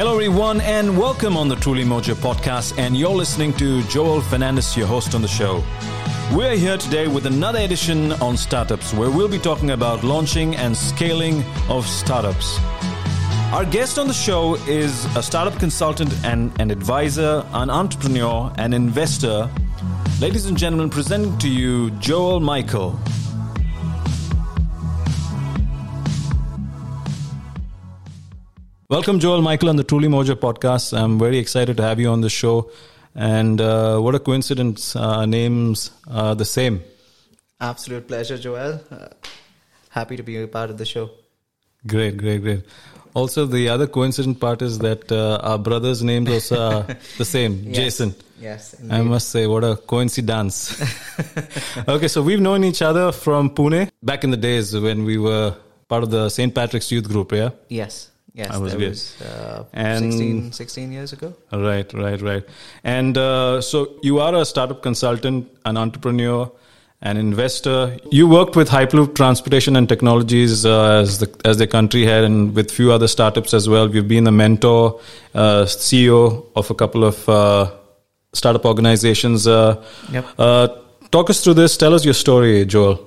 Hello, everyone, and welcome on the Truly Mojo podcast. And you're listening to Joel Fernandez, your host on the show. We're here today with another edition on startups, where we'll be talking about launching and scaling of startups. Our guest on the show is a startup consultant and an advisor, an entrepreneur, an investor. Ladies and gentlemen, presenting to you Joel Michael. Welcome, Joel Michael, on the Truly Mojo podcast. I'm very excited to have you on the show. And uh, what a coincidence, uh, names are the same. Absolute pleasure, Joel. Uh, happy to be a part of the show. Great, great, great. Also, the other coincident part is that uh, our brothers' names are the same, Yes. Jason. Yes, I must say, what a coincidence. okay, so we've known each other from Pune back in the days when we were part of the St. Patrick's Youth Group, yeah? Yes, yes. That was that good. was uh, And- 16, 16 years ago. Right, right, right. And uh, so you are a startup consultant, an entrepreneur, an investor. You worked with Hyperloop Transportation and Technologies uh, as the as their country head, and with few other startups as well. You've been a mentor, uh, CEO of a couple of uh, startup organizations. Uh, Yep. uh, talk us through this. Tell us your story, Joel.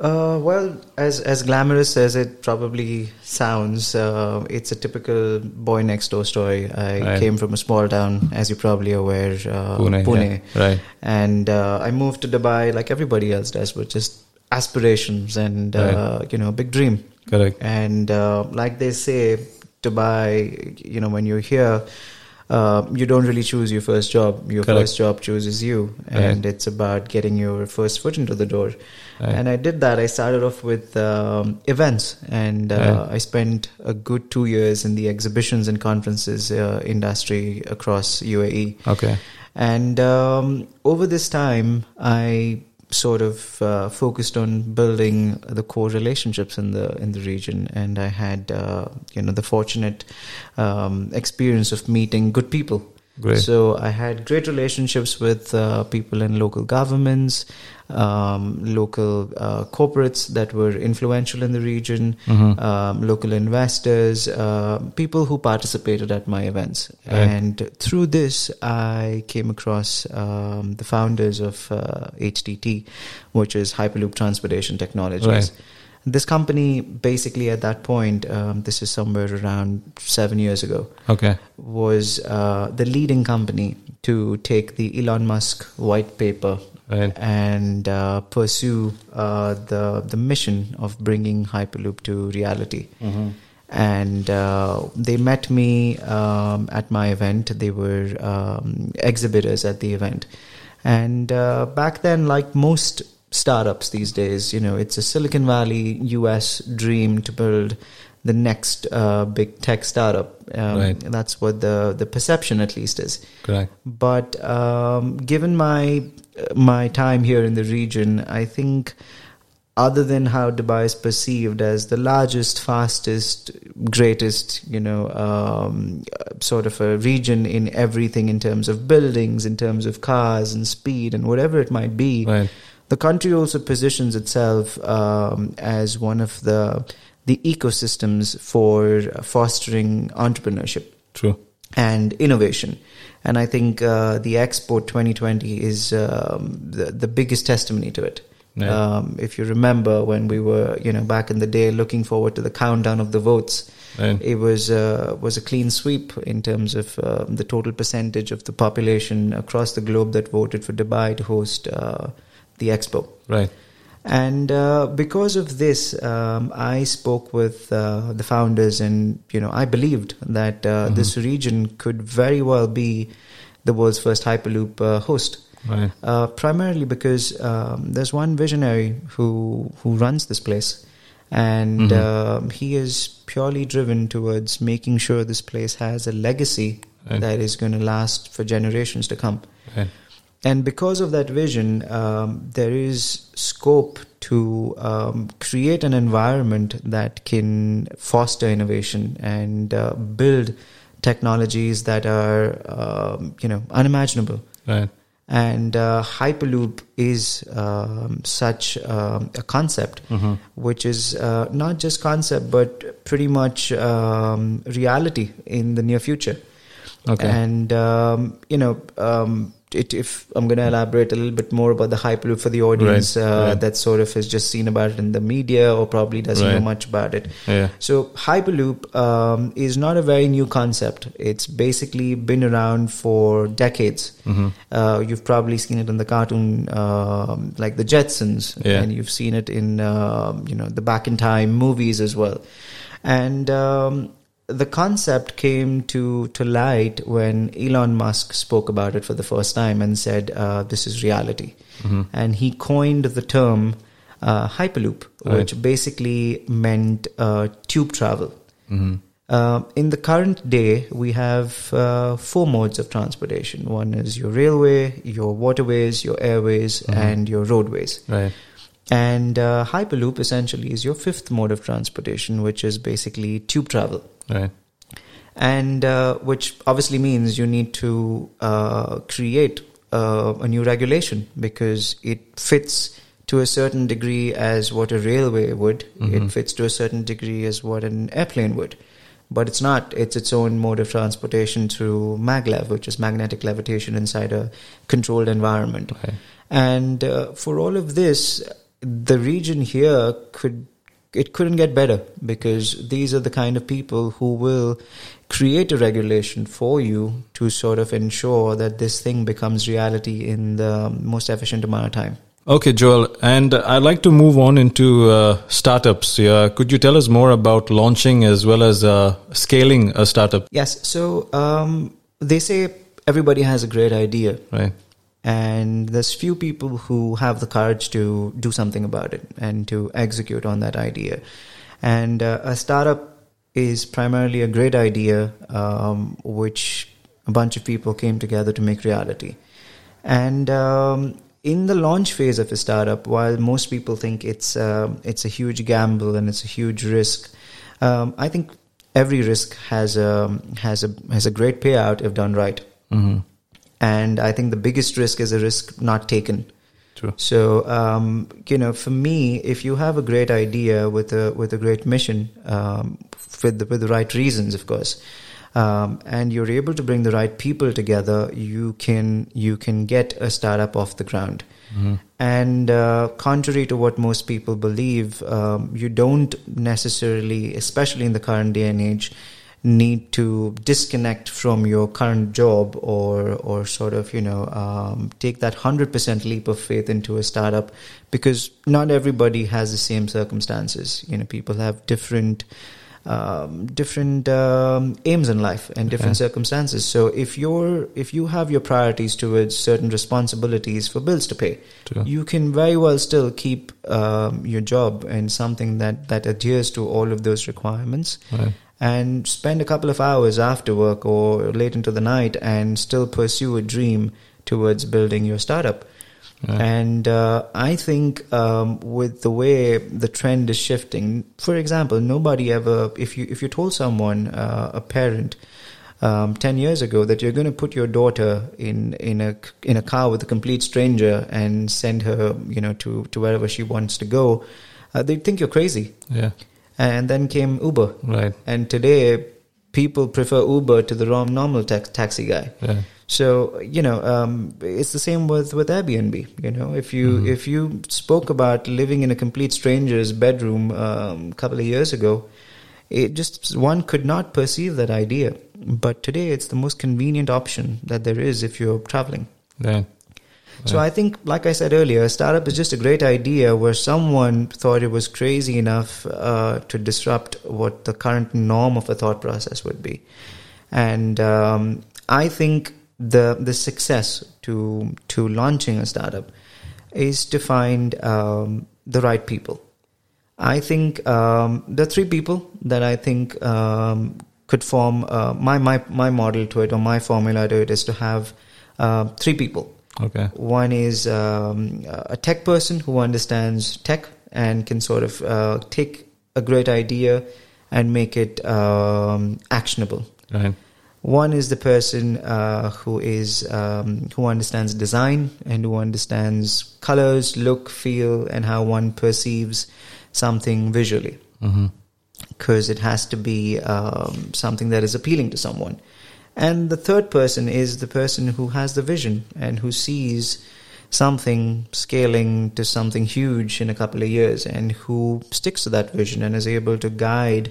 Uh, well, as as glamorous as it probably sounds, uh, it's a typical boy next door story. I Right. came from a small town, as you're probably aware, uh, Pune, yeah. Right. and uh, I moved to Dubai like everybody else does, with just aspirations and uh, you know, big dream. Correct. And uh, like they say, Dubai, you know, when you're here, uh, you don't really choose your first job. Your Correct. first job chooses you, and it's about getting your first foot into the door. Right. And I did that. I started off with um, events, and uh, Right. I spent a good two years in the exhibitions and conferences uh, industry across UAE. Okay. And um, over this time, I sort of uh, focused on building the core relationships in the in the region, and I had uh, you know the fortunate um, experience of meeting good people. Great. So I had great relationships with uh, people in local governments, um, local uh, corporates that were influential in the region, Mhm. um, local investors, uh, people who participated at my events. Right. And through this, I came across um, the founders of uh, HTT, which is Hyperloop Transportation Technologies. Right. This company, basically, at that point, um, this is somewhere around seven years ago, Okay. was uh, the leading company to take the Elon Musk white paper Right. and uh, pursue uh, the the mission of bringing Hyperloop to reality. Mhm. And uh, they met me um, at my event. They were um, exhibitors at the event. And uh, back then, like most startups these days, you know, it's a Silicon Valley US dream to build the next uh, big tech startup. Um, Right. That's what the the perception, at least, is. Correct. But um, given my my time here in the region, I think other than how Dubai is perceived as the largest, fastest, greatest, you know, um, sort of a region in everything in terms of buildings, in terms of cars and speed and whatever it might be, Right. The country also positions itself um, as one of the the ecosystems for fostering entrepreneurship True. and innovation. And I think uh, the Expo 2020 is um, the, the biggest testimony to it. Yeah. Um, if you remember when we were, you know, back in the day, looking forward to the countdown of the votes, Right. it was uh, was a clean sweep in terms of uh, the total percentage of the population across the globe that voted for Dubai to host uh, the Expo. Right. And uh, because of this, um, I spoke with uh, the founders, and you know, I believed that uh, Mhm. this region could very well be the world's first Hyperloop uh, host. Right. Uh, primarily because um, there's one visionary who who runs this place, and Mhm. um, he is purely driven towards making sure this place has a legacy Right. that is going to last for generations to come. Right. And because of that vision, um, there is scope to um, create an environment that can foster innovation and uh, build technologies that are, um, you know, unimaginable. Right. And uh, Hyperloop is um, such um, a concept, Mm-hmm. which is uh, not just concept, but pretty much um, reality in the near future. Okay. And um, you know, um, it, if I'm going to elaborate a little bit more about the Hyperloop for the audience Right, uh, right. that sort of has just seen about it in the media or probably doesn't know much about it. yeah. So Hyperloop um, is not a very new concept. It's basically been around for decades. Mm-hmm. Uh, you've probably seen it in the cartoon, um, like the Jetsons, Yeah. and you've seen it in um, you know the Back in Time movies as well. And um, the concept came to to light when Elon Musk spoke about it for the first time and said, uh, "This is reality," Mm-hmm. and he coined the term uh, hyperloop, Right. which basically meant uh, tube travel. Mm-hmm. Uh, in the current day, we have uh, four modes of transportation. One is your railway, your waterways, your airways, Mhm. and your roadways. Right. And uh, Hyperloop essentially is your fifth mode of transportation, which is basically tube travel. Right. And uh, which obviously means you need to uh, create uh, a new regulation because it fits to a certain degree as what a railway would. Mhm. It fits to a certain degree as what an airplane would. But it's not. It's its own mode of transportation through maglev, which is magnetic levitation inside a controlled environment. Right. And uh, for all of this, the region here could it couldn't get better because these are the kind of people who will create a regulation for you to sort of ensure that this thing becomes reality in the most efficient amount of time. Okay, Joel, and I'd like to move on into uh, startups. Yeah, could you tell us more about launching as well as uh, scaling a startup? Yes, so um, they say everybody has a great idea, Right. And there's few people who have the courage to do something about it and to execute on that idea. And uh, a startup is primarily a great idea, um, which a bunch of people came together to make reality. And um, in the launch phase of a startup, while most people think it's um it's a huge gamble and it's a huge risk, um, I think every risk has a has a has a great payout if done right. Mm-hmm. And I think the biggest risk is a risk not taken. True. So um, you know, for me, if you have a great idea with a with a great mission, um, with the, with the right reasons, of course, um, and you're able to bring the right people together, you can you can get a startup off the ground. Mm-hmm. And uh, contrary to what most people believe, um, you don't necessarily, especially in the current day and age, need to disconnect from your current job or or sort of you know um, take that hundred percent leap of faith into a startup because not everybody has the same circumstances. You know, people have different um, different um, aims in life and different Okay. circumstances. So if you're if you have your priorities towards certain responsibilities for bills to pay, True. you can very well still keep um, your job and something that that adheres to all of those requirements Right. And spend a couple of hours after work or late into the night and still pursue a dream towards building your startup. Right. And uh, I think um, with the way the trend is shifting, for example, nobody ever, if you if you told someone, uh, a parent, um, ten years ago, that you're going to put your daughter in in a in a car with a complete stranger and send her, you know, to to wherever she wants to go, uh, they'd think you're crazy. Yeah. And then came Uber, Right. and today people prefer Uber to the normal tax- taxi guy. Yeah. So you know, um, it's the same with with Airbnb. You know, if you Mhm. if you spoke about living in a complete stranger's bedroom um, a couple of years ago, it just one could not perceive that idea. But today, it's the most convenient option that there is if you're traveling. Right. So I think, like I said earlier, a startup is just a great idea where someone thought it was crazy enough uh, to disrupt what the current norm of a thought process would be. And um, I think the the success to to launching a startup is to find um, the right people. I think um, the three people that I think um, could form uh, my my my model to it or my formula to it is to have uh, three people. Okay. One is um, a tech person who understands tech and can sort of uh, take a great idea and make it um, actionable. Right. One is the person uh, who is um, who understands design and who understands colors, look, feel, and how one perceives something visually. Because it has to be um, something that is appealing to someone. And the third person is the person who has the vision and who sees something scaling to something huge in a couple of years and who sticks to that vision and is able to guide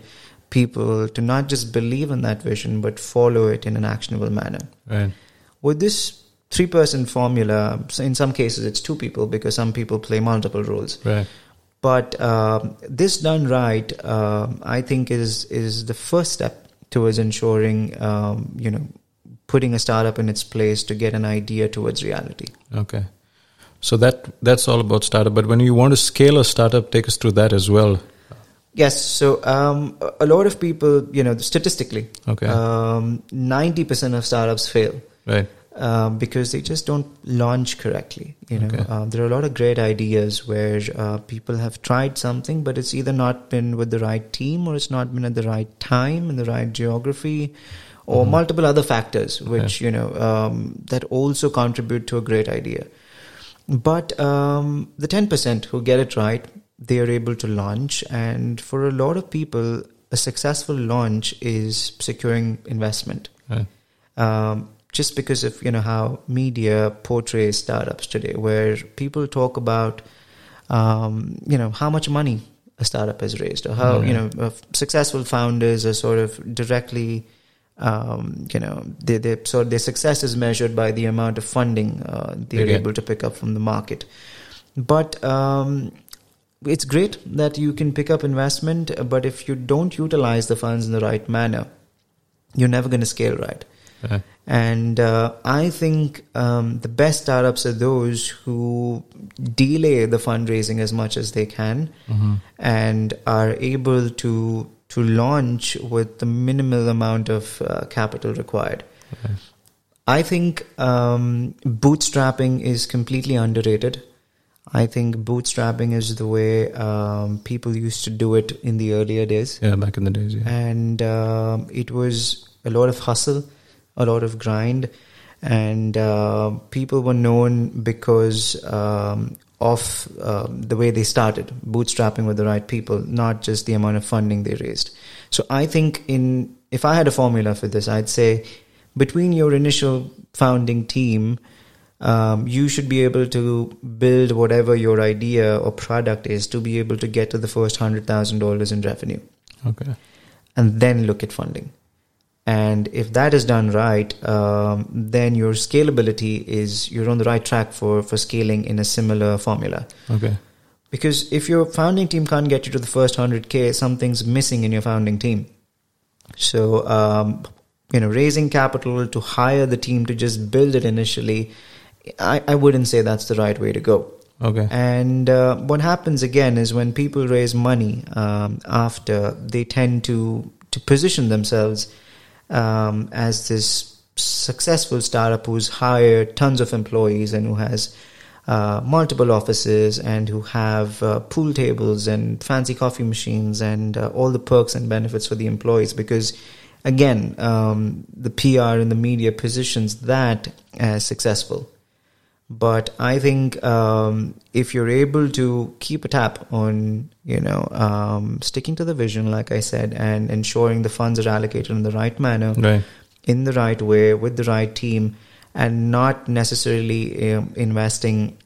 people to not just believe in that vision but follow it in an actionable manner. Right. With this three person formula, in some cases it's two people because some people play multiple roles. Right. But um this done right, um I think is is the first step towards ensuring um, you know putting a startup in its place to get an idea towards reality. Okay. So that that's all about startup. But when you want to scale a startup, take us through that as well. Yes, so um, a- lot of people, you know, statistically, Okay. um, 90% of startups fail. right. Um, because they just don't launch correctly. You know, Okay. um, there are a lot of great ideas where uh, people have tried something, but it's either not been with the right team, or it's not been at the right time in the right geography, or Mhm. multiple other factors, which you know um, that also contribute to a great idea. But um, the ten percent who get it right, they are able to launch, and for a lot of people, a successful launch is securing investment Right. um, just because of you know how media portrays startups today, where people talk about um, you know how much money a startup has raised, or how Yeah. you know successful founders are sort of directly. Um, you know, they, they, so their success is measured by the amount of funding uh, they're Okay. able to pick up from the market. But um, it's great that you can pick up investment, but if you don't utilize the funds in the right manner, you're never going to scale right. Right. And uh, I think um, the best startups are those who delay the fundraising as much as they can Mhm. and are able to to launch with the minimal amount of uh, capital required. Right. I think um, bootstrapping is completely underrated. I think bootstrapping is the way um, people used to do it in the earlier days Yeah, back in the days. Yeah. and um, it was a lot of hustle, a lot of grind, and uh, people were known because um, of um, the way they started, bootstrapping with the right people, not just the amount of funding they raised. So I think in if I had a formula for this, I'd say between your initial founding team. Um, you should be able to build whatever your idea or product is to be able to get to the first hundred thousand dollars in revenue Okay. and then look at funding. And if that is done right, um, then your scalability is you're on the right track for for scaling in a similar formula. Okay. Because if your founding team can't get you to the first hundred k, something's missing in your founding team. So um, you know, raising capital to hire the team to just build it initially, I, I wouldn't say that's the right way to go. Okay. And uh, what happens again is when people raise money um, after, they tend to to position themselves um, as this successful startup who's hired tons of employees and who has uh, multiple offices and who have uh, pool tables and fancy coffee machines and uh, all the perks and benefits for the employees because again um, the pr and the media positions that as successful but I think um, if you're able to keep a tap on, you know, um, sticking to the vision, like I said, and ensuring the funds are allocated in the right manner, Right. in the right way, with the right team, and not necessarily um, investing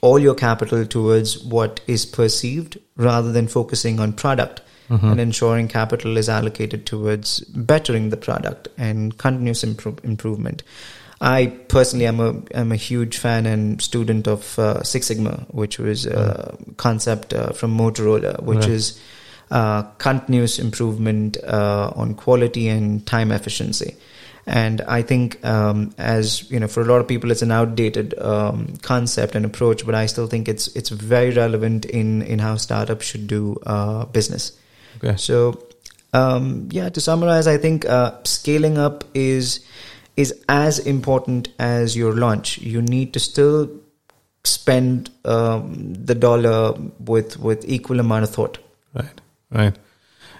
all your capital towards what is perceived rather than focusing on product Mhm. and ensuring capital is allocated towards bettering the product and continuous impro- improvement. I personally am a am a huge fan and student of uh, Six Sigma, which was a concept uh, from Motorola, which Right. is uh, continuous improvement uh, on quality and time efficiency. And I think, um, as you know, for a lot of people, it's an outdated um, concept and approach, but I still think it's it's very relevant in in how startups should do uh, business. Okay. So, um, yeah, to summarize, I think uh, scaling up is is as important as your launch. You need to still spend um, the dollar with with equal amount of thought. Right. Right.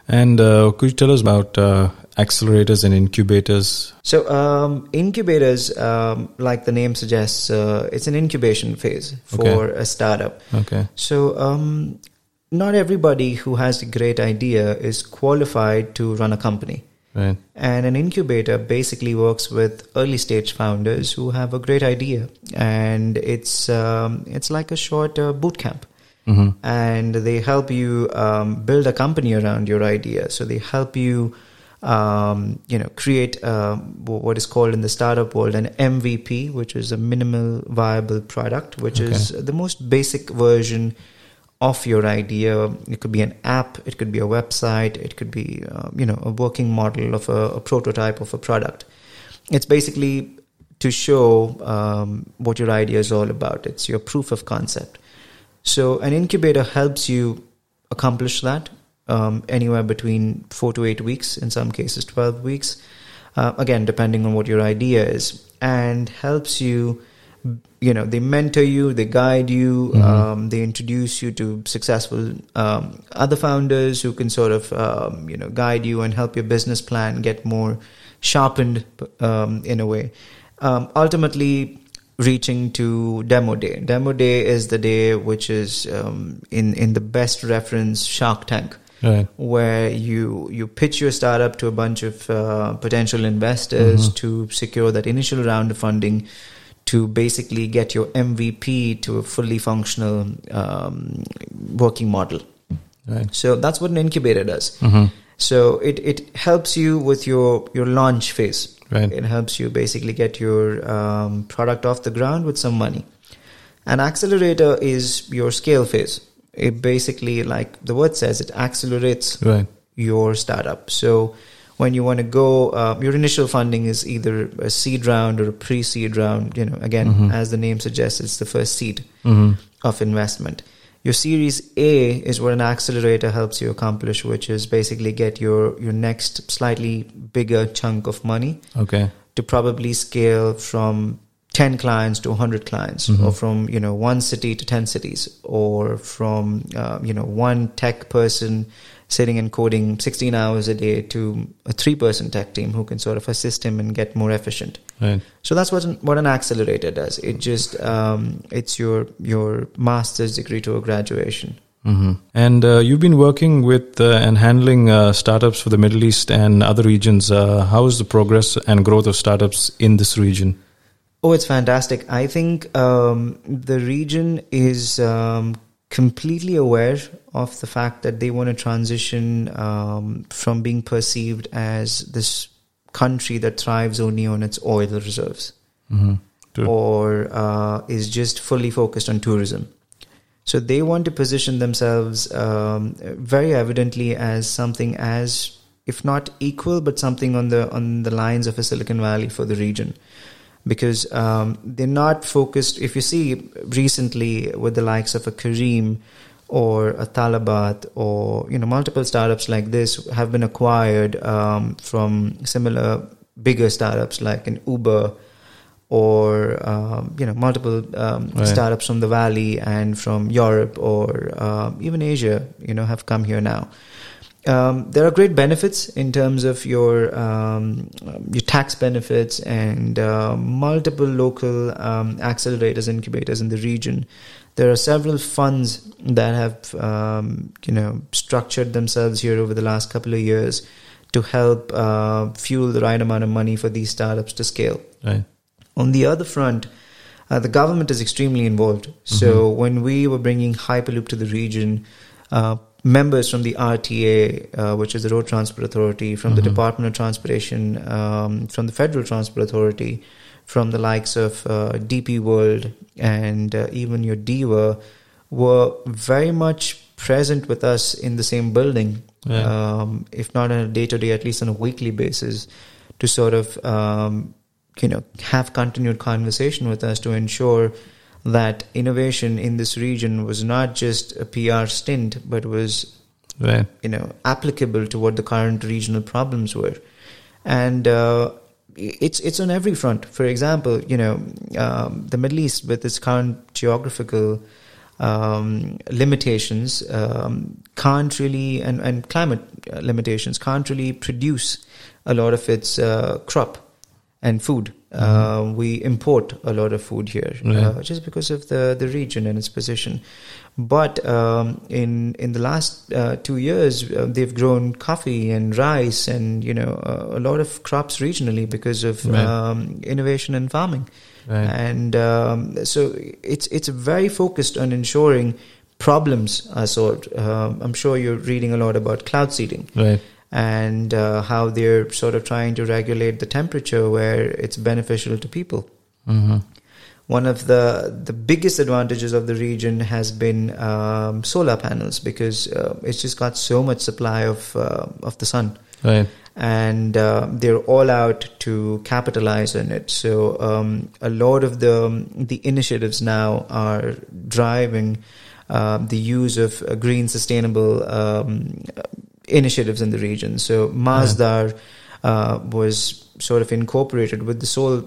And uh, could you tell us about uh, accelerators and incubators? So, um, incubators, um, like the name suggests, uh, it's an incubation phase for Okay. a startup. Okay. So, um, not everybody who has a great idea is qualified to run a company. Right. And an incubator basically works with early stage founders who have a great idea, and it's um, it's like a short uh, boot camp. hmm And they help you um, build a company around your idea. So they help you, um, you know, create wh- what is called in the startup world an MVP, which is a minimal viable product, which is the most basic version of your idea. It could be an app, it could be a website, it could be, uh, you know, a working model of a, a prototype of a product. It's basically to show um, what your idea is all about. It's your proof of concept. So an incubator helps you accomplish that um, anywhere between four to eight weeks, in some cases twelve weeks. Uh, again, depending on what your idea is, and helps you. You know, they mentor you, they guide you, Mhm. um, they introduce you to successful um, other founders who can sort of um, you know guide you and help your business plan get more sharpened um, in a way. Um, ultimately, reaching to demo day. Demo day is the day which is um, in in the best reference Shark Tank, Right. where you you pitch your startup to a bunch of uh, potential investors Mhm. to secure that initial round of funding. To basically get your MVP to a fully functional um, working model. Right. So that's what an incubator does. hmm So it, it helps you with your, your launch phase. Right. It helps you basically get your um, product off the ground with some money. An accelerator is your scale phase. It basically, like the word says, it accelerates Right. your startup. So when you want to go, uh, your initial funding is either a seed round or a pre-seed round. You know, again, Mhm. as the name suggests, it's the first seed hmm of investment. Your Series A is what an accelerator helps you accomplish, which is basically get your, your next slightly bigger chunk of money Okay. to probably scale from 10 clients to 100 clients Mhm. or from, you know, one city to 10 cities or from, uh, you know, one tech person sitting and coding 16 hours a day to a three person tech team who can sort of assist him and get more efficient. Right. So that's what an, what an accelerator does. It just um, it's your your master's degree to a graduation. hmm And uh, you've been working with uh, and handling uh, startups for the Middle East and other regions. Uh, how is the progress and growth of startups in this region? Oh, it's fantastic. I think um, the region is um, completely aware of the fact that they want to transition um, from being perceived as this country that thrives only on its oil reserves. hmm or uh, is just fully focused on tourism. So they want to position themselves um, very evidently as something as, if not equal, but something on the on the lines of a Silicon Valley for the region, because um, they're not focused. If you see recently with the likes of a Careem or a Talabat or you know multiple startups like this have been acquired um, from similar bigger startups like an Uber or um, you know multiple um, Right. startups from the valley and from Europe or um, even Asia, you know, have come here now. Um, there are great benefits in terms of your um, your tax benefits and uh, multiple local um, accelerators, incubators in the region. There are several funds that have um, you know structured themselves here over the last couple of years to help uh, fuel the right amount of money for these startups to scale. Right. On the other front, uh, the government is extremely involved. So when we were bringing Hyperloop to the region, uh, members from the RTA, uh, which is the Road Transport Authority, from the Mhm. Department of Transportation, um, from the Federal Transport Authority, from the likes of uh, DP World and uh, even your DEWA, were very much present with us in the same building, Yeah. um, if not on a day to day, at least on a weekly basis, to sort of um, you know have continued conversation with us to ensure that innovation in this region was not just a PR stint, but was Right. you know applicable to what the current regional problems were, and uh, it's it's on every front. For example, you know um, the Middle East with its current geographical um, limitations um, can't really, and, and climate uh, limitations can't really produce a lot of its uh, crop and food. Mm-hmm. Uh, we import a lot of food here Right. uh, just because of the, the region and its position. But um, in in the last uh, two years, uh, they've grown coffee and rice and you know uh, a lot of crops regionally because of Right. um, innovation in farming Right. and um, so it's it's very focused on ensuring problems are solved. Um, I'm sure you're reading a lot about cloud seeding Right. And uh, how they're sort of trying to regulate the temperature where it's beneficial to people. Mm-hmm. One of the the biggest advantages of the region has been um, solar panels because uh, it's just got so much supply of uh, of the sun Right. and uh, they're all out to capitalize on it. So um, a lot of the the initiatives now are driving uh, the use of uh, green, sustainable um, initiatives in the region. So Masdar uh, was sort of incorporated with the sole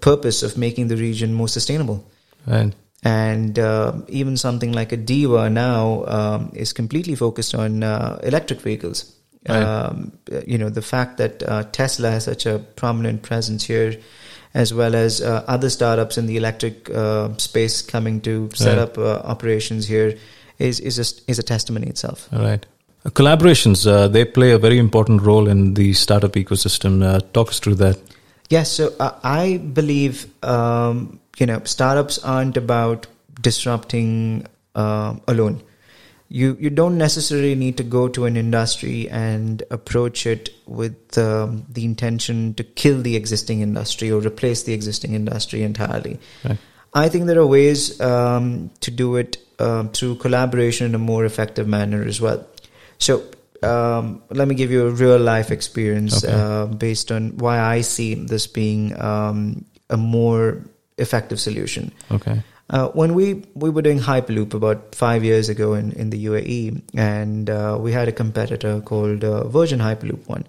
purpose of making the region more sustainable Right. and uh, even something like a DEWA now um, is completely focused on uh, electric vehicles. Right. Um, you know the fact that uh, Tesla has such a prominent presence here, as well as uh, other startups in the electric uh, space coming to set Right. up uh, operations here, is is a, is a testimony itself. All right. Collaborations, uh, they play a very important role in the startup ecosystem. Uh, talk us through that. Yes, so uh, I believe um, you know startups aren't about disrupting um alone. You you don't necessarily need to go to an industry and approach it with um, the intention to kill the existing industry or replace the existing industry entirely. Right. I think there are ways um, to do it um, through collaboration in a more effective manner as well. So um, let me give you a real life experience Okay. uh, based on why I see this being um, a more effective solution. Okay. Uh, when we, we were doing Hyperloop about five years ago in, in the UAE, and uh, we had a competitor called uh, Virgin Hyperloop One,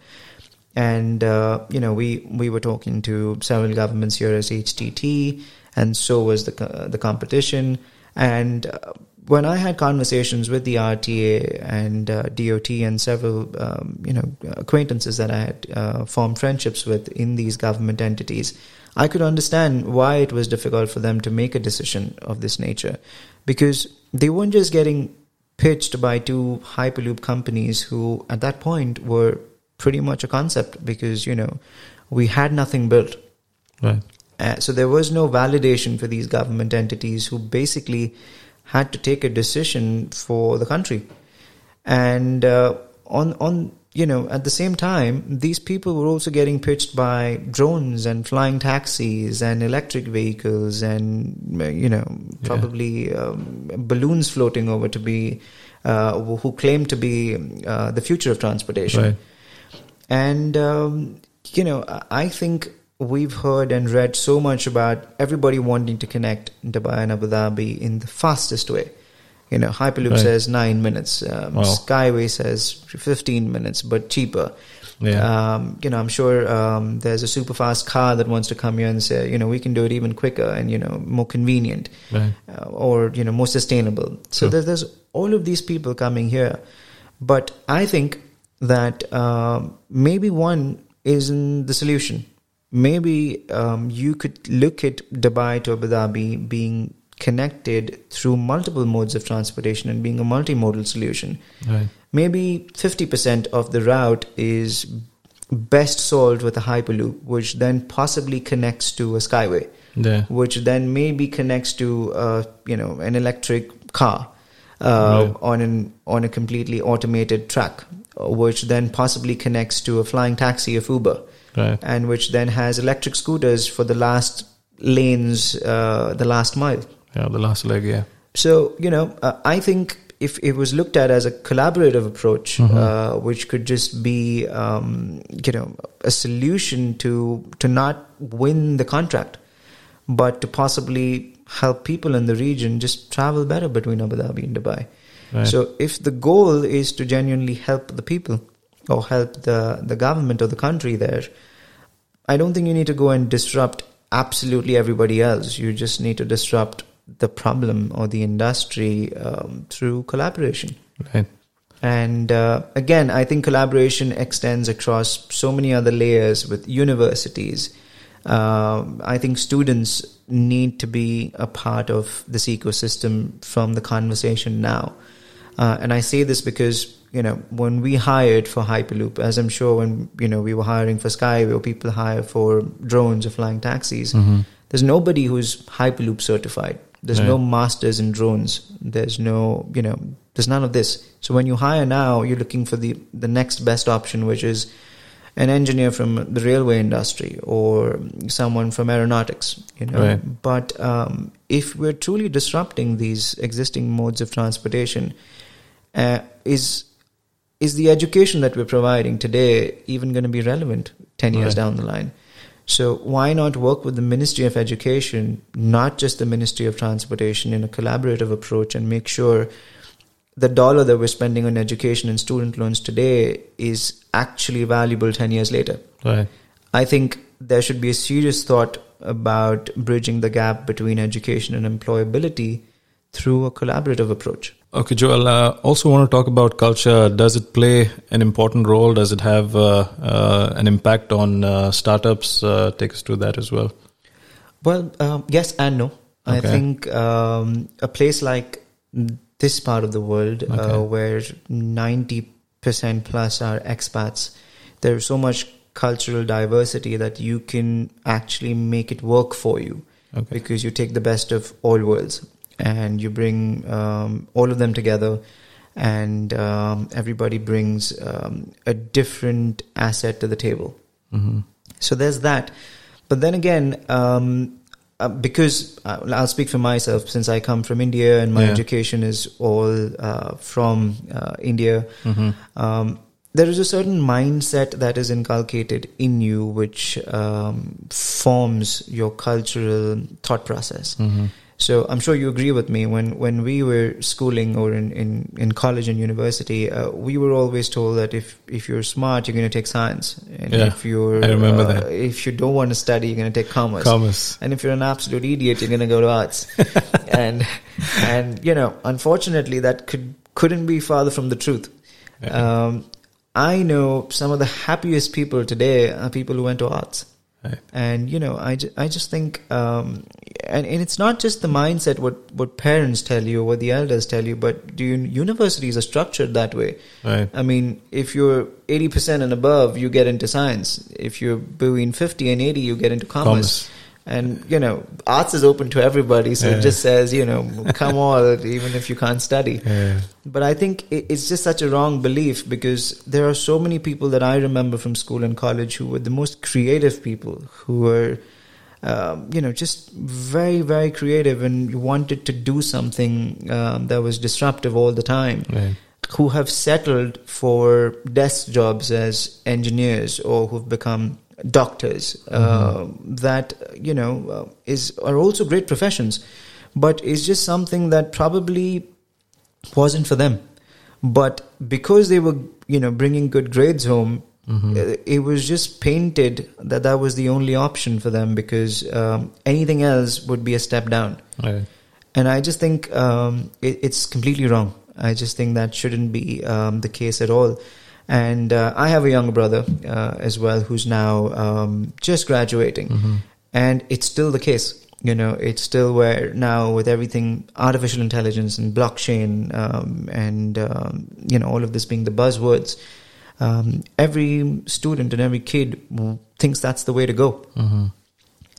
and uh, you know we we were talking to several governments here as HTT, and so was the co- the competition. And uh, when I had conversations with the RTA and uh, DOT and several um, you know acquaintances that I had uh, formed friendships with in these government entities, I could understand why it was difficult for them to make a decision of this nature, because they weren't just getting pitched by two hyperloop companies who at that point were pretty much a concept because you know we had nothing built Right. uh, so there was no validation for these government entities who basically had to take a decision for the country. And uh, on on you know at the same time, these people were also getting pitched by drones and flying taxis and electric vehicles and you know Yeah. probably um, balloons floating over to be uh, who claim to be uh, the future of transportation. Right. And, um, you know, I think we've heard and read so much about everybody wanting to connect Dubai and Abu Dhabi in the fastest way. You know, Hyperloop Right. says nine minutes, um, Wow. Skyway says 15 minutes, but cheaper. Yeah. Um, you know, I'm sure um, there's a super fast car that wants to come here and say, you know, we can do it even quicker and, you know, more convenient right. uh, or you know more sustainable. So there's, there's all of these people coming here, but I think that um, maybe one isn't the solution. Maybe um, you could look at Dubai to Abu Dhabi being connected through multiple modes of transportation and being a multimodal solution. Right. Maybe 50% of the route is best solved with a hyperloop, which then possibly connects to a skyway Yeah. which then maybe connects to uh, you know an electric car uh, Right. on an on a completely automated track, uh, which then possibly connects to a flying taxi of Uber, Right. and which then has electric scooters for the last lanes, uh, the last mile. Yeah. The last leg. Yeah. So you know, uh, I think if it was looked at as a collaborative approach, Mhm. uh, which could just be um, you know a solution to to not win the contract, but to possibly help people in the region just travel better between Abu Dhabi and Dubai. Right. So if the goal is to genuinely help the people or help the the government or the country there, I don't think you need to go and disrupt absolutely everybody else. You just need to disrupt the problem or the industry um, through collaboration. Right. And uh, again, I think collaboration extends across so many other layers with universities. Um, I think students need to be a part of this ecosystem from the conversation now. Uh, and I say this because you know when we hired for Hyperloop, as I'm sure when you know we were hiring for Skyway or people hire for drones or flying taxis, Mm-hmm. there's nobody who's Hyperloop certified. There's Right. no masters in drones. There's no you know there's none of this. So when you hire now, you're looking for the the next best option, which is an engineer from the railway industry or someone from aeronautics, you know. Right. But um, if we're truly disrupting these existing modes of transportation, uh, is is the education that we're providing today even going to be relevant ten years Right. down the line? So why not work with the Ministry of Education, not just the Ministry of Transportation, in a collaborative approach and make sure the dollar that we're spending on education and student loans today is actually valuable 10 years later. Right. I think there should be a serious thought about bridging the gap between education and employability through a collaborative approach. Okay, Joel. Uh, also, want to talk about culture. Does it play an important role? Does it have uh, uh, an impact on uh, startups? Uh, take us to that as well. Well, um, yes and no. I think um, a place like this part of the world, Okay. uh, where 90% plus are expats, there's so much cultural diversity that you can actually make it work for you Okay. because you take the best of all worlds and you bring um, all of them together and um, everybody brings um, a different asset to the table hmm so there's that. But then again, um, uh, because uh, I'll speak for myself since I come from India and my Yeah. education is all uh, from uh, India. hmm Um, there is a certain mindset that is inculcated in you which um, forms your cultural thought process. hmm So I'm sure you agree with me. When when we were schooling or in in, in college and university, uh, we were always told that if if you're smart, you're going to take science, and Yeah, if you're I remember uh, that. If you don't want to study, you're going to take commerce. Commerce. And if you're an absolute idiot, you're going to go to arts. and and you know, unfortunately, that could couldn't be farther from the truth. Yeah. Um, I know some of the happiest people today are people who went to arts Right. and you know i, I just think um, and, and it's not just the mindset what, what parents tell you what the elders tell you but the un- universities are structured that way Right. i mean if you're 80% and above you get into science if you're between 50 and 80 you get into commerce, Commerce. And you know arts is open to everybody so Yeah. it just says you know come all even if you can't study Yeah. but I think it's just such a wrong belief because there are so many people that I remember from school and college who were the most creative people, who were, um, you know, just very, very creative and wanted to do something um, that was disruptive all the time, Right. who have settled for desk jobs as engineers or who've become doctors. Uh, that you know uh, is are also great professions, but it's just something that probably wasn't for them. But because they were, you know, bringing good grades home, Mhm. uh, it was just painted that that was the only option for them because um, anything else would be a step down. Right. And I just think um, it, it's completely wrong. I just think that shouldn't be um, the case at all. And uh, I have a younger brother uh, as well who's now um, just graduating Mhm. and it's still the case you know it's still where now with everything artificial intelligence and blockchain um, and um, you know all of this being the buzzwords um, every student and every kid thinks that's the way to go Mhm.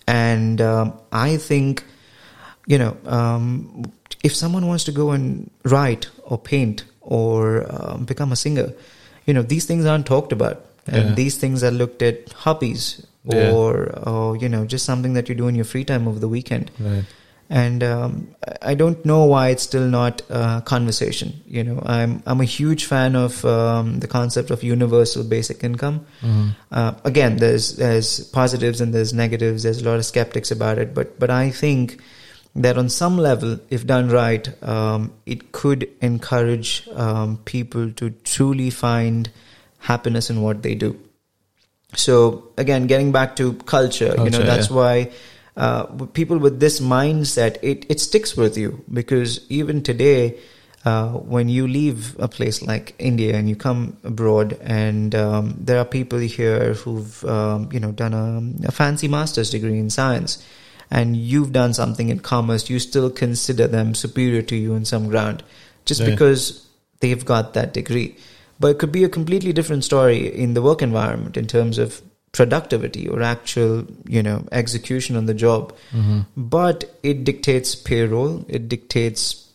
and um, i think you know um, if someone wants to go and write or paint or um, become a singer you know these things aren't talked about and Yeah. these things are looked at hobbies Yeah. or or you know just something that you do in your free time over the weekend Right. and um, I- don't know why it's still not uh, conversation. You know, I'm I'm a huge fan of um, the concept of universal basic income. Mhm. Uh, again, there's there's positives and there's negatives. There's a lot of skeptics about it, but but I think that on some level, if done right, um, it could encourage um, people to truly find happiness in what they do. So again, getting back to culture, you know, that's yeah. why uh, people with this mindset, it, it sticks with you because even today, uh, when you leave a place like India and you come abroad, and um, there are people here who've um, you know done a, a, fancy master's degree in science, and you've done something in commerce, you still consider them superior to you in some ground, just yeah. because they've got that degree. But it could be a completely different story in the work environment in terms of productivity or actual you know execution on the job mm-hmm. but it dictates payroll it dictates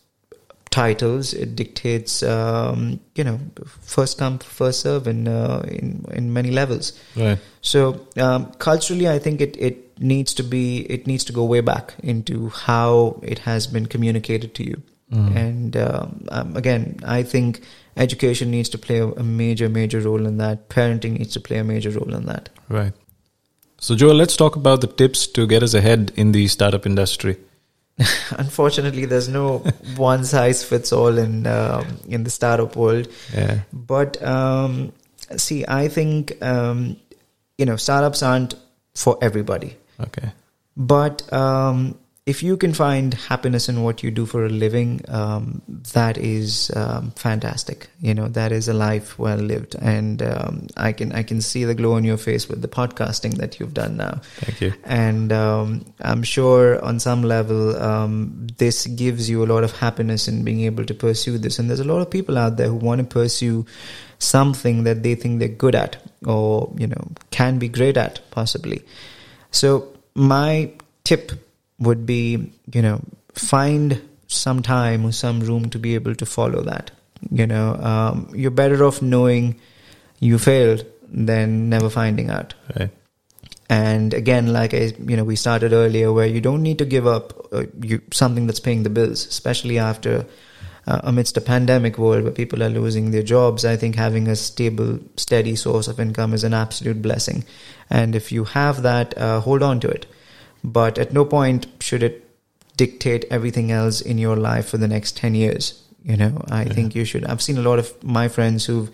titles it dictates um, you know first come first serve in uh, in in many levels right so um, culturally i think it it needs to be it needs to go way back into how it has been communicated to you mm. and um, um again i think education needs to play a major, major role in that. Parenting needs to play a major role in that. Right. So, Joel, let's talk about the tips to get us ahead in the startup industry. Unfortunately, there's no one size fits all in um, in the startup world. Yeah. But um, see, I think um, you know startups aren't for everybody. Okay. But um, if you can find happiness in what you do for a living, um, that is um, fantastic. You know, that is a life well lived, and um, I can I can see the glow on your face with the podcasting that you've done now. Thank you. And um, I'm sure on some level, um, this gives you a lot of happiness in being able to pursue this. And there's a lot of people out there who want to pursue something that they think they're good at, or you know, can be great at, possibly. So my tip would be, you know, find some time or some room to be able to follow that. You know, um, you're better off knowing you failed than never finding out. Right. And again, like I, you know, we started earlier, where you don't need to give up uh, you, something that's paying the bills, especially after uh, amidst a pandemic world where people are losing their jobs. I think having a stable, steady source of income is an absolute blessing. And if you have that, uh, hold on to it but at no point should it dictate everything else in your life for the next 10 years you know i yeah. think you should i've seen a lot of my friends who've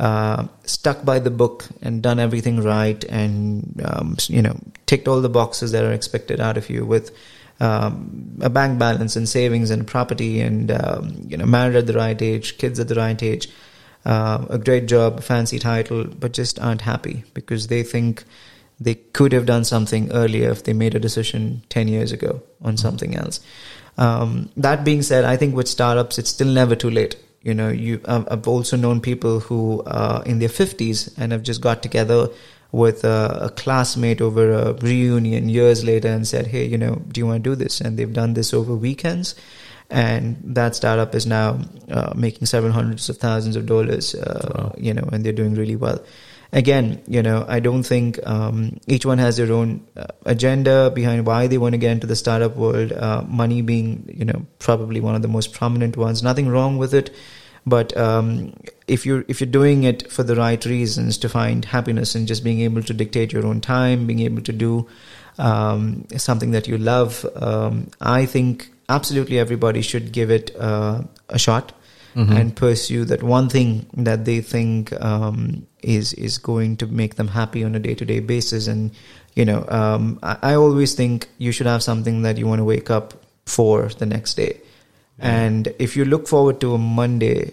uh, stuck by the book and done everything right and um, you know ticked all the boxes that are expected out of you with um, a bank balance and savings and property and um, you know married at the right age kids at the right age uh, a great job fancy title but just aren't happy because they think they could have done something earlier if they made a decision 10 years ago on mm-hmm. something else. Um, that being said, I think with startups, it's still never too late. You know, you I've also known people who are in their 50s and have just got together with a, a, classmate over a reunion years later and said, "Hey, you know, do you want to do this?" And they've done this over weekends, and that startup is now uh, making several hundreds of thousands of dollars. Uh, wow. You know, and they're doing really well again, you know, I don't think um, each one has their own uh, agenda behind why they want to get into the startup world. Uh, money being, you know, probably one of the most prominent ones. Nothing wrong with it, but um, if you're if you're doing it for the right reasons to find happiness and just being able to dictate your own time, being able to do um, something that you love, um, I think absolutely everybody should give it uh, a shot mm-hmm. and pursue that one thing that they think um, is is going to make them happy on a day to day basis. And you know, um, I, I, always think you should have something that you want to wake up for the next day. And if you look forward to a Monday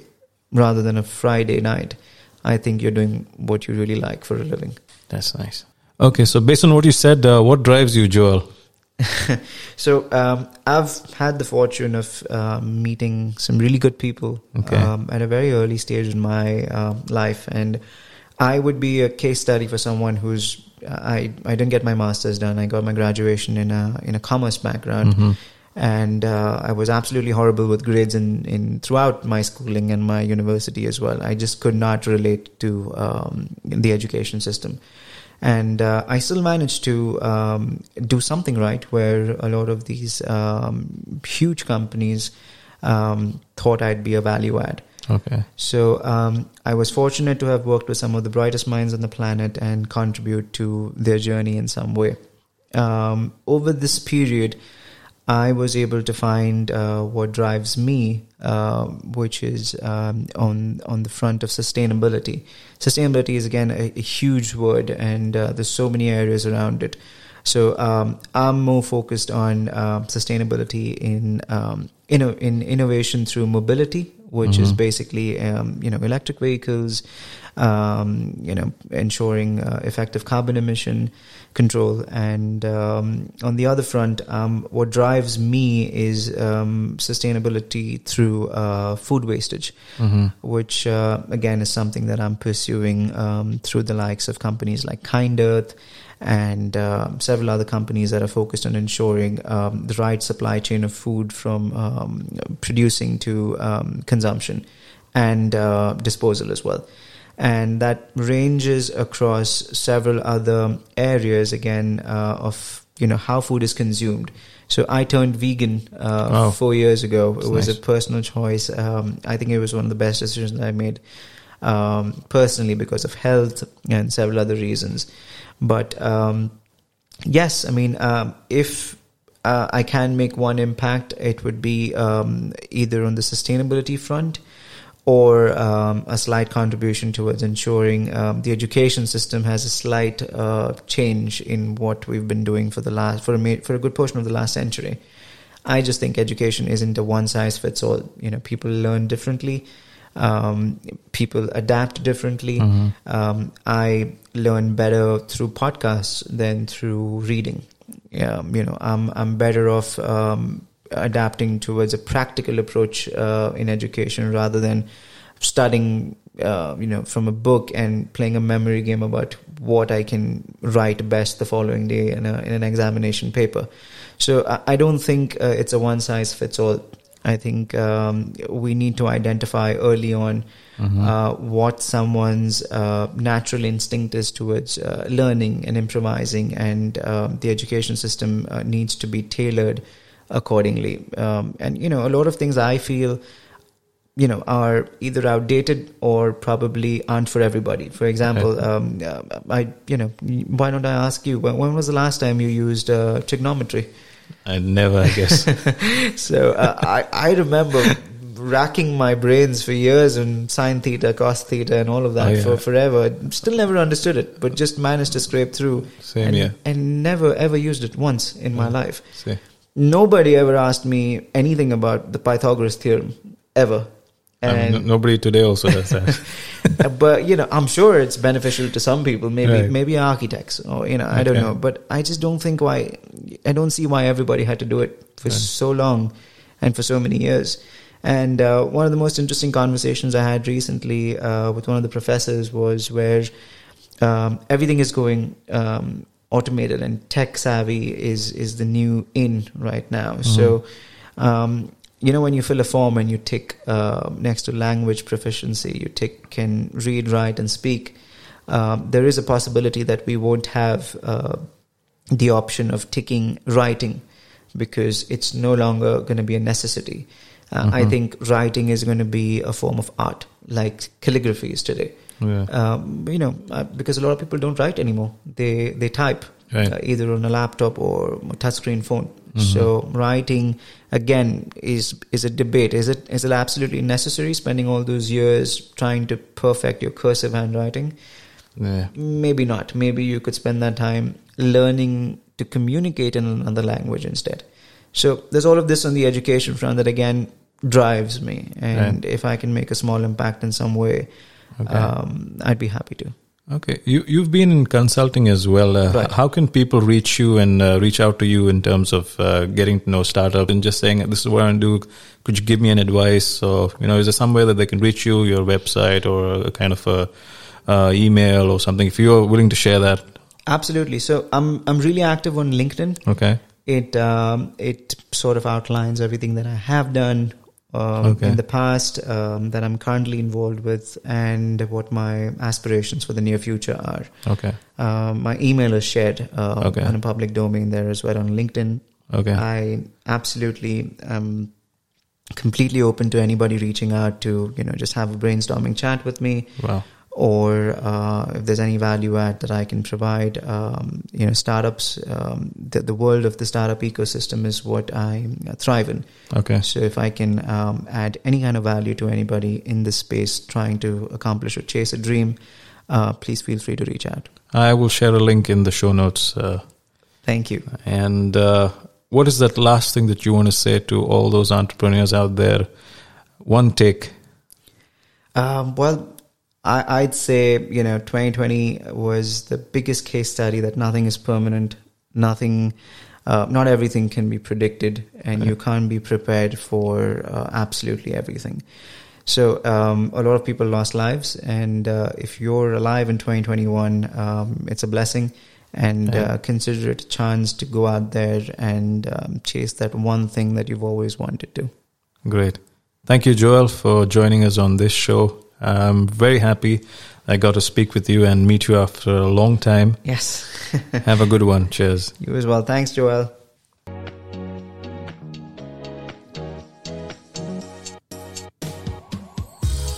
rather than a Friday night, I think you're doing what you really like for a living. That's nice. Okay, so based on what you said, uh, what drives you, Joel? so um, I've had the fortune of uh, meeting some really good people okay. um, at a very early stage in my uh, life, and I would be a case study for someone who's I I didn't get my master's done. I got my graduation in a in a commerce background. Mm-hmm. And uh, I was absolutely horrible with grades in, in throughout my schooling and my university as well. I just could not relate to um, the education system and uh, I still managed to um, do something right where a lot of these um, huge companies um, thought I'd be a value add. Okay. So um, I was fortunate to have worked with some of the brightest minds on the planet and contribute to their journey in some way. Um, over this period, I was able to find uh, what drives me, uh, which is um, on on the front of sustainability. Sustainability is again a, a huge word, and uh, there's so many areas around it. So um, I'm more focused on uh, sustainability in um, inno- in innovation through mobility, which is Mhm. basically um, you know electric vehicles, um, you know ensuring uh, effective carbon emission control, and um, on the other front, um, what drives me is um, sustainability through uh, food wastage hmm which uh, again is something that I'm pursuing um, through the likes of companies like Kind Earth and uh, several other companies that are focused on ensuring um, the right supply chain of food from um, producing to um, consumption and uh, disposal as well. And that ranges across several other areas again uh, of you know how food is consumed. So I turned vegan uh, Oh. four years ago. It was nice. a personal choice. Um, I think it was one of the best decisions that I made um, personally because of health and several other reasons. But um, yes, I mean, um, if uh, I can make one impact, it would be um, either on the sustainability front or um, a slight contribution towards ensuring um, the education system has a slight uh, change in what we've been doing for the last for a for a good portion of the last century. I just think education isn't a one size fits all. You know, people learn differently. Um, people adapt differently. Mhm. Um, I learn better through podcasts than through reading. Um, you know, I'm I'm better off um, adapting towards a practical approach uh, in education rather than studying, uh, you know, from a book and playing a memory game about what I can write best the following day in, a, in an examination paper. So I, I don't think uh, it's a one size fits all. I think um, we need to identify early on Mhm. uh, what someone's uh, natural instinct is towards uh, learning and improvising, and um, the education system uh, needs to be tailored accordingly. Um, and you know, a lot of things I feel, you know, are either outdated or probably aren't for everybody. For example, um, uh, I, you know, why don't I ask you when, when was the last time you used uh, trigonometry? I never, I guess. so uh, I I remember racking my brains for years on sine theta, cos theta, and all of that Oh, yeah. for forever. Still never understood it, but just managed to scrape through. Same and, here. and never ever used it once in my Mm. life. See. Nobody ever asked me anything about the Pythagoras theorem ever. I mean, And no- nobody today also does that. but you know, I'm sure it's beneficial to some people. Maybe Right. maybe architects, or you know, I don't know. But I just don't think why. I don't see why everybody had to do it for Right. so long and for so many years. And uh, one of the most interesting conversations I had recently uh, with one of the professors was where um, everything is going um, automated and tech savvy is is the new in right now. So. Um, you know when you fill a form and you tick uh, next to language proficiency you tick can read write and speak um, there is a possibility that we won't have uh, the option of ticking writing because it's no longer going to be a necessity uh, i Mhm. think writing is going to be a form of art like calligraphy is today Yeah. um, you know uh, because a lot of people don't write anymore they they type Right. uh, either on a laptop or a touchscreen phone. Mhm. So writing again is is a debate. Is it is it absolutely necessary spending all those years trying to perfect your cursive handwriting? yeah. Maybe not. Maybe you could spend that time learning to communicate in another language instead. So there's all of this on the education front that again drives me, and if I can make a small impact in some way, Okay. um, I'd be happy to. Okay, you you've been in consulting as well. Uh, Right. How can people reach you and uh, reach out to you in terms of uh, getting to know startup and just saying this is what I do? Could you give me an advice? Or you know, is there some way that they can reach you, your website, or a kind of a uh, email or something? If you're willing to share that, Absolutely. So I'm I'm really active on LinkedIn. okay, It um, it sort of outlines everything that I have done um, Okay. in the past, um, that I'm currently involved with, and what my aspirations for the near future are. okay, Um, my email is shared uh, Okay. on a public domain there as well on LinkedIn. okay, I absolutely am completely open to anybody reaching out to you know just have a brainstorming chat with me wow, or uh, if there's any value add that I can provide, um, you know, startups, um, the, the world of the startup ecosystem is what I thrive in. okay, So if I can um, add any kind of value to anybody in this space trying to accomplish or chase a dream, uh, please feel free to reach out. I will share a link in the show notes. Uh, Thank you. And uh, what is that last thing that you want to say to all those entrepreneurs out there? One take. Um, well, I, would say you know 2020 was the biggest case study that nothing is permanent, nothing, uh, not everything can be predicted, and you can't be prepared for uh, absolutely everything. So um, a lot of people lost lives, and uh, if you're alive in 2021, um, it's a blessing and uh, consider it a chance to go out there and um, chase that one thing that you've always wanted to. Great. Thank you, Joel, for joining us on this show. I'm very happy I got to speak with you and meet you after a long time. Yes. Have a good one. Cheers. You as well. Thanks, Joel.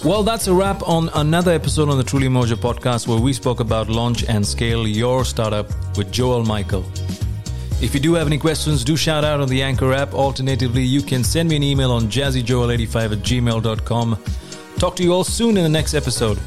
Well, that's a wrap on another episode on the Truly Mojo podcast where we spoke about launch and scale your startup with Joel Michael. If you do have any questions, do shout out on the Anchor app. Alternatively, you can send me an email on jazzyjoel85 at gmail.com. Talk to you all soon in the next episode.